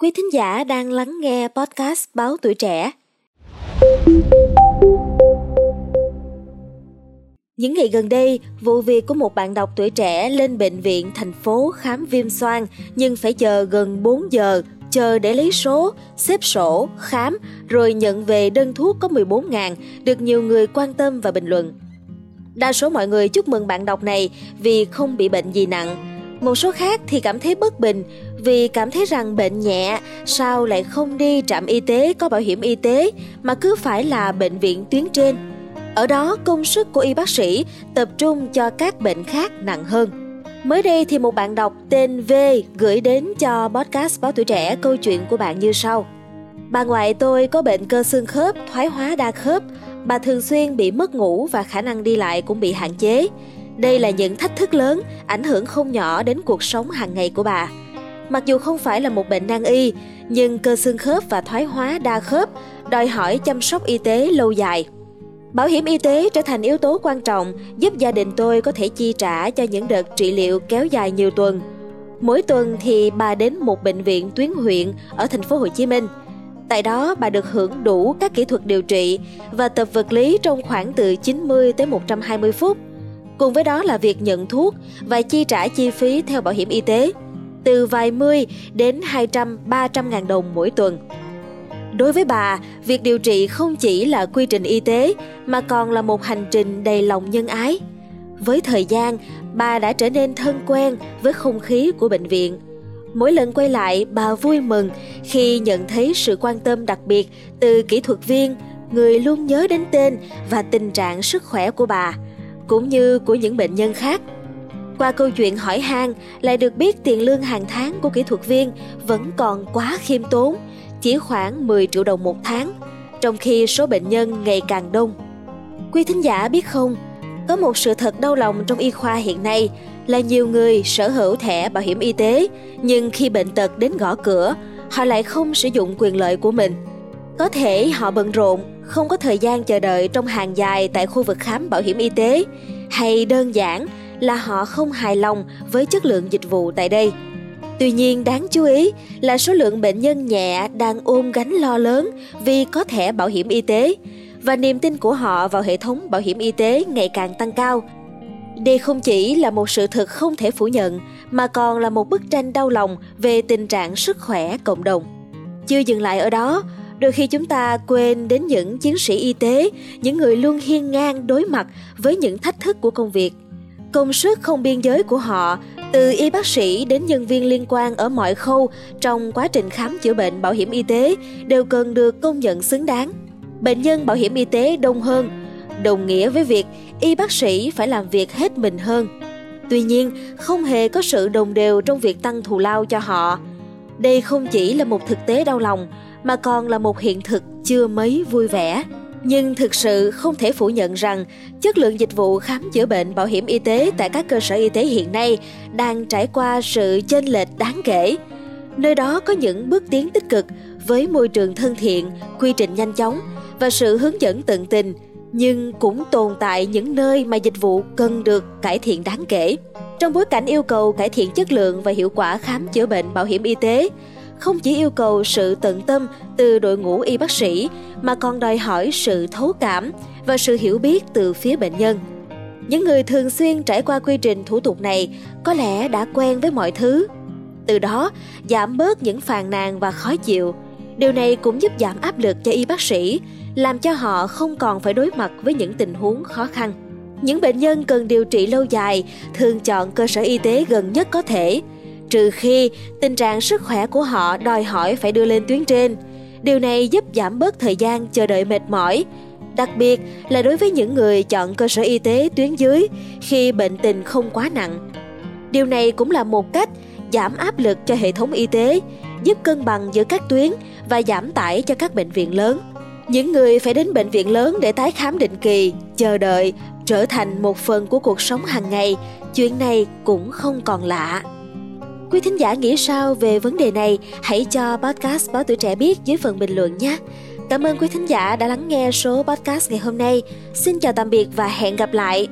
Quý thính giả đang lắng nghe podcast Báo Tuổi Trẻ. Những ngày gần đây, vụ việc của một bạn đọc tuổi trẻ lên bệnh viện thành phố khám viêm xoang nhưng phải chờ gần 4 giờ, chờ để lấy số, xếp sổ, khám, rồi nhận về đơn thuốc có 14 ngàn, được nhiều người quan tâm và bình luận. Đa số mọi người chúc mừng bạn đọc này vì không bị bệnh gì nặng, một số khác thì cảm thấy bất bình vì cảm thấy rằng bệnh nhẹ sao lại không đi trạm y tế có bảo hiểm y tế mà cứ phải là bệnh viện tuyến trên. Ở đó công sức của y bác sĩ tập trung cho các bệnh khác nặng hơn. Mới đây thì một bạn đọc tên V gửi đến cho podcast Báo Tuổi Trẻ câu chuyện của bạn như sau. Bà ngoại tôi có bệnh cơ xương khớp, thoái hóa đa khớp. Bà thường xuyên bị mất ngủ và khả năng đi lại cũng bị hạn chế. Đây là những thách thức lớn, ảnh hưởng không nhỏ đến cuộc sống hàng ngày của bà. Mặc dù không phải là một bệnh nan y, nhưng cơ xương khớp và thoái hóa đa khớp đòi hỏi chăm sóc y tế lâu dài. Bảo hiểm y tế trở thành yếu tố quan trọng giúp gia đình tôi có thể chi trả cho những đợt trị liệu kéo dài nhiều tuần. Mỗi tuần thì bà đến một bệnh viện tuyến huyện ở thành phố Hồ Chí Minh. Tại đó bà được hưởng đủ các kỹ thuật điều trị và tập vật lý trong khoảng từ 90 tới 120 phút. Cùng với đó là việc nhận thuốc và chi trả chi phí theo bảo hiểm y tế, từ vài mươi đến 200, 300 ngàn đồng mỗi tuần. Đối với bà, việc điều trị không chỉ là quy trình y tế mà còn là một hành trình đầy lòng nhân ái. Với thời gian, bà đã trở nên thân quen với không khí của bệnh viện. Mỗi lần quay lại, bà vui mừng khi nhận thấy sự quan tâm đặc biệt từ kỹ thuật viên, người luôn nhớ đến tên và tình trạng sức khỏe của bà cũng như của những bệnh nhân khác. Qua câu chuyện hỏi han lại được biết tiền lương hàng tháng của kỹ thuật viên vẫn còn quá khiêm tốn, chỉ khoảng 10 triệu đồng một tháng, trong khi số bệnh nhân ngày càng đông. Quý thính giả biết không, có một sự thật đau lòng trong y khoa hiện nay là nhiều người sở hữu thẻ bảo hiểm y tế, nhưng khi bệnh tật đến gõ cửa, họ lại không sử dụng quyền lợi của mình. Có thể họ bận rộn không có thời gian chờ đợi trong hàng dài tại khu vực khám bảo hiểm y tế hay đơn giản là họ không hài lòng với chất lượng dịch vụ tại đây. Tuy nhiên đáng chú ý là số lượng bệnh nhân nhẹ đang ôm gánh lo lớn vì có thẻ bảo hiểm y tế và niềm tin của họ vào hệ thống bảo hiểm y tế ngày càng tăng cao. Đây không chỉ là một sự thật không thể phủ nhận mà còn là một bức tranh đau lòng về tình trạng sức khỏe cộng đồng. Chưa dừng lại ở đó, đôi khi chúng ta quên đến những chiến sĩ y tế, những người luôn hiên ngang đối mặt với những thách thức của công việc. Công sức không biên giới của họ, từ y bác sĩ đến nhân viên liên quan ở mọi khâu trong quá trình khám chữa bệnh bảo hiểm y tế đều cần được công nhận xứng đáng. Bệnh nhân bảo hiểm y tế đông hơn, đồng nghĩa với việc y bác sĩ phải làm việc hết mình hơn. Tuy nhiên, không hề có sự đồng đều trong việc tăng thù lao cho họ đây không chỉ là một thực tế đau lòng mà còn là một hiện thực chưa mấy vui vẻ. Nhưng thực sự không thể phủ nhận rằng chất lượng dịch vụ khám chữa bệnh bảo hiểm y tế tại các cơ sở y tế hiện nay đang trải qua sự chênh lệch đáng kể. Nơi đó có những bước tiến tích cực với môi trường thân thiện, quy trình nhanh chóng và sự hướng dẫn tận tình, nhưng cũng tồn tại những nơi mà dịch vụ cần được cải thiện đáng kể. Trong bối cảnh yêu cầu cải thiện chất lượng và hiệu quả khám chữa bệnh bảo hiểm y tế, không chỉ yêu cầu sự tận tâm từ đội ngũ y bác sĩ mà còn đòi hỏi sự thấu cảm và sự hiểu biết từ phía bệnh nhân. Những người thường xuyên trải qua quy trình thủ tục này có lẽ đã quen với mọi thứ. Từ đó, giảm bớt những phàn nàn và khó chịu. Điều này cũng giúp giảm áp lực cho y bác sĩ, làm cho họ không còn phải đối mặt với những tình huống khó khăn. Những bệnh nhân cần điều trị lâu dài thường chọn cơ sở y tế gần nhất có thể – trừ khi tình trạng sức khỏe của họ đòi hỏi phải đưa lên tuyến trên. Điều này giúp giảm bớt thời gian chờ đợi mệt mỏi, đặc biệt là đối với những người chọn cơ sở y tế tuyến dưới khi bệnh tình không quá nặng. Điều này cũng là một cách giảm áp lực cho hệ thống y tế, giúp cân bằng giữa các tuyến và giảm tải cho các bệnh viện lớn. Những người phải đến bệnh viện lớn để tái khám định kỳ, chờ đợi trở thành một phần của cuộc sống hàng ngày, chuyện này cũng không còn lạ. Quý thính giả nghĩ sao về vấn đề này? Hãy cho podcast Báo Tuổi Trẻ biết dưới phần bình luận nhé. Cảm ơn quý thính giả đã lắng nghe số podcast ngày hôm nay. Xin chào tạm biệt và hẹn gặp lại.